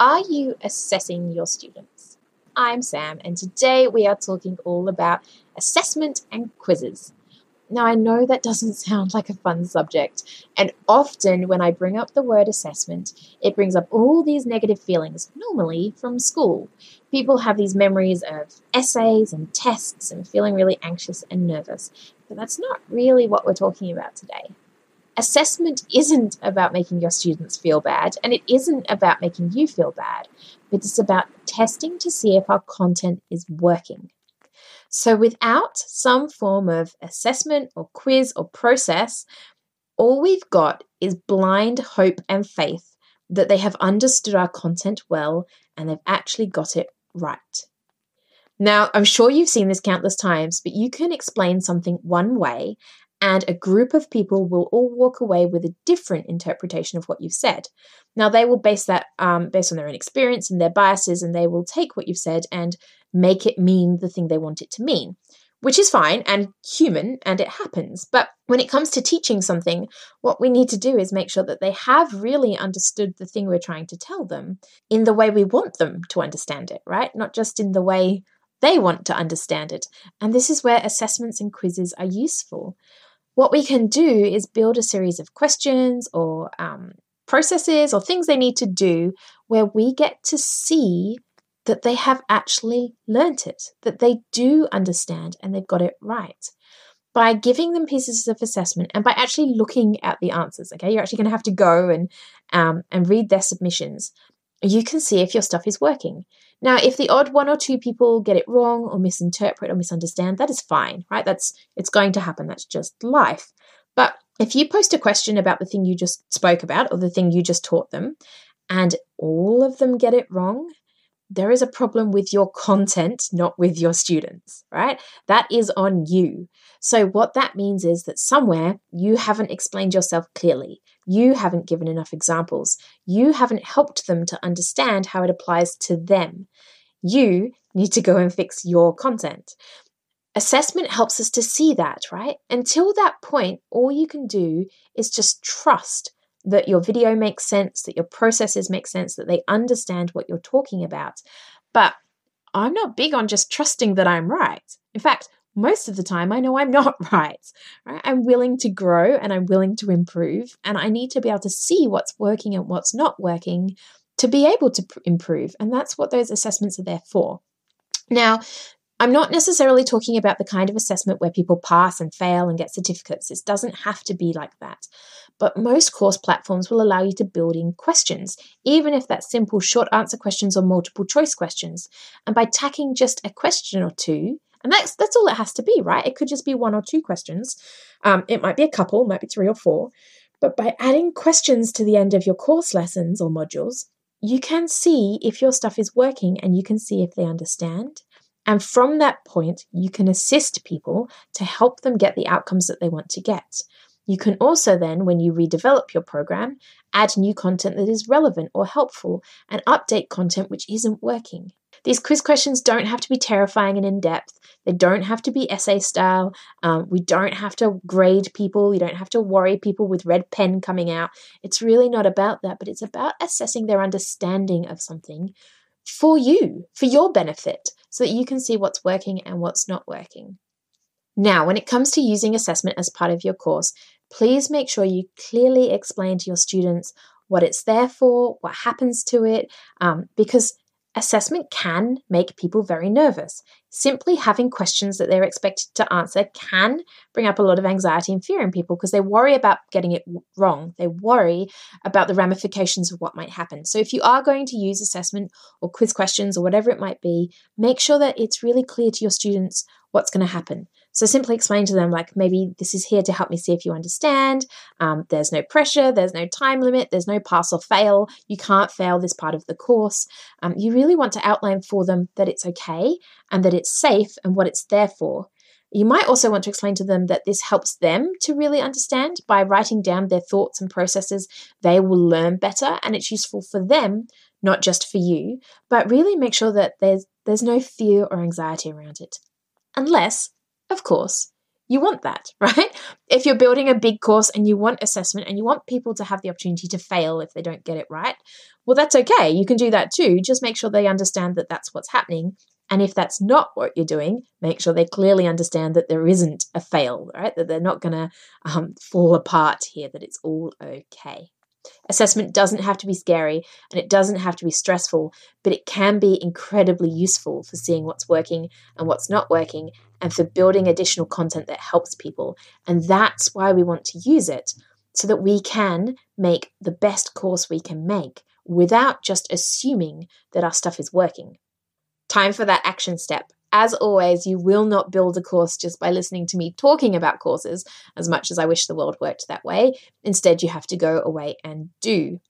Are you assessing your students? I'm Sam, and today we are talking all about assessment and quizzes. Now, I know that doesn't sound like a fun subject, and often when I bring up the word assessment, it brings up all these negative feelings, normally from school. People have these memories of essays and tests and feeling really anxious and nervous, but that's not really what we're talking about today. Assessment isn't about making your students feel bad, and it isn't about making you feel bad, but it's about testing to see if our content is working. So, without some form of assessment or quiz or process, all we've got is blind hope and faith that they have understood our content well and they've actually got it right. Now, I'm sure you've seen this countless times, but you can explain something one way and a group of people will all walk away with a different interpretation of what you've said. Now, they will base that um, based on their own experience and their biases, and they will take what you've said and make it mean the thing they want it to mean, which is fine and human, and it happens. But when it comes to teaching something, what we need to do is make sure that they have really understood the thing we're trying to tell them in the way we want them to understand it, right? Not just in the way they want to understand it. And this is where assessments and quizzes are useful what we can do is build a series of questions or um, processes or things they need to do where we get to see that they have actually learnt it, that they do understand and they've got it right. By giving them pieces of assessment and by actually looking at the answers, okay, you're actually going to have to go and um, and read their submissions. You can see if your stuff is working. Now, if the odd one or two people get it wrong or misinterpret or misunderstand, that is fine, right? That's it's going to happen. That's just life. But if you post a question about the thing you just spoke about or the thing you just taught them, and all of them get it wrong, there is a problem with your content, not with your students, right? That is on you. So, what that means is that somewhere you haven't explained yourself clearly. You haven't given enough examples. You haven't helped them to understand how it applies to them. You need to go and fix your content. Assessment helps us to see that, right? Until that point, all you can do is just trust that your video makes sense, that your processes make sense, that they understand what you're talking about. But I'm not big on just trusting that I'm right. In fact, most of the time I know I'm not right, right. I'm willing to grow and I'm willing to improve, and I need to be able to see what's working and what's not working to be able to improve. And that's what those assessments are there for. Now, I'm not necessarily talking about the kind of assessment where people pass and fail and get certificates. It doesn't have to be like that. But most course platforms will allow you to build in questions, even if that's simple short answer questions or multiple choice questions. And by tacking just a question or two, and that's that's all it has to be, right? It could just be one or two questions. Um, it might be a couple, might be three or four. But by adding questions to the end of your course lessons or modules, you can see if your stuff is working and you can see if they understand. And from that point, you can assist people to help them get the outcomes that they want to get. You can also then, when you redevelop your program, add new content that is relevant or helpful and update content which isn't working. These quiz questions don't have to be terrifying and in depth. They don't have to be essay style. Um, we don't have to grade people. You don't have to worry people with red pen coming out. It's really not about that, but it's about assessing their understanding of something for you, for your benefit, so that you can see what's working and what's not working. Now, when it comes to using assessment as part of your course, please make sure you clearly explain to your students what it's there for, what happens to it, um, because Assessment can make people very nervous. Simply having questions that they're expected to answer can bring up a lot of anxiety and fear in people because they worry about getting it wrong. They worry about the ramifications of what might happen. So, if you are going to use assessment or quiz questions or whatever it might be, make sure that it's really clear to your students what's going to happen. So simply explain to them, like, maybe this is here to help me see if you understand. Um, there's no pressure, there's no time limit, there's no pass or fail. You can't fail this part of the course. Um, you really want to outline for them that it's okay and that it's safe and what it's there for. You might also want to explain to them that this helps them to really understand by writing down their thoughts and processes. They will learn better and it's useful for them, not just for you, but really make sure that there's there's no fear or anxiety around it. Unless, of course, you want that, right? If you're building a big course and you want assessment and you want people to have the opportunity to fail if they don't get it right, well, that's okay. You can do that too. Just make sure they understand that that's what's happening. And if that's not what you're doing, make sure they clearly understand that there isn't a fail, right? That they're not going to um, fall apart here, that it's all okay. Assessment doesn't have to be scary and it doesn't have to be stressful, but it can be incredibly useful for seeing what's working and what's not working and for building additional content that helps people. And that's why we want to use it so that we can make the best course we can make without just assuming that our stuff is working. Time for that action step. As always, you will not build a course just by listening to me talking about courses, as much as I wish the world worked that way. Instead, you have to go away and do.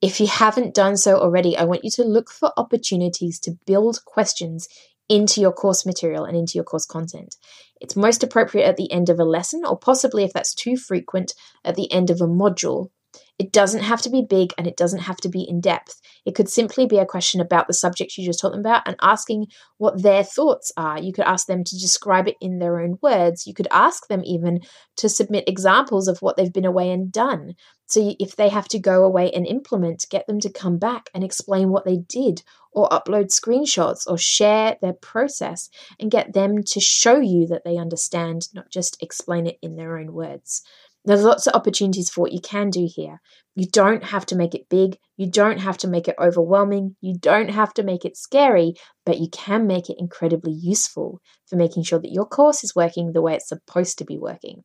If you haven't done so already, I want you to look for opportunities to build questions into your course material and into your course content. It's most appropriate at the end of a lesson, or possibly if that's too frequent, at the end of a module. It doesn't have to be big and it doesn't have to be in depth. It could simply be a question about the subject you just taught them about and asking what their thoughts are. You could ask them to describe it in their own words. You could ask them even to submit examples of what they've been away and done. So if they have to go away and implement, get them to come back and explain what they did or upload screenshots or share their process and get them to show you that they understand, not just explain it in their own words. There's lots of opportunities for what you can do here. You don't have to make it big. You don't have to make it overwhelming. You don't have to make it scary, but you can make it incredibly useful for making sure that your course is working the way it's supposed to be working.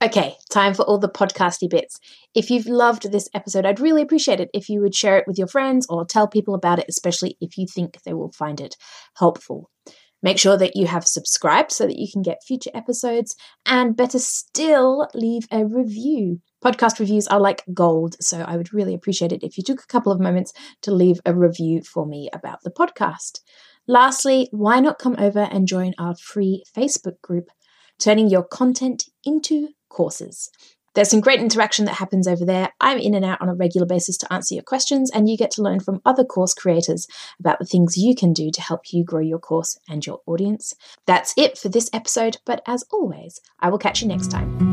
Okay, time for all the podcasty bits. If you've loved this episode, I'd really appreciate it if you would share it with your friends or tell people about it, especially if you think they will find it helpful. Make sure that you have subscribed so that you can get future episodes, and better still, leave a review. Podcast reviews are like gold, so I would really appreciate it if you took a couple of moments to leave a review for me about the podcast. Lastly, why not come over and join our free Facebook group, Turning Your Content into Courses? There's some great interaction that happens over there. I'm in and out on a regular basis to answer your questions, and you get to learn from other course creators about the things you can do to help you grow your course and your audience. That's it for this episode, but as always, I will catch you next time.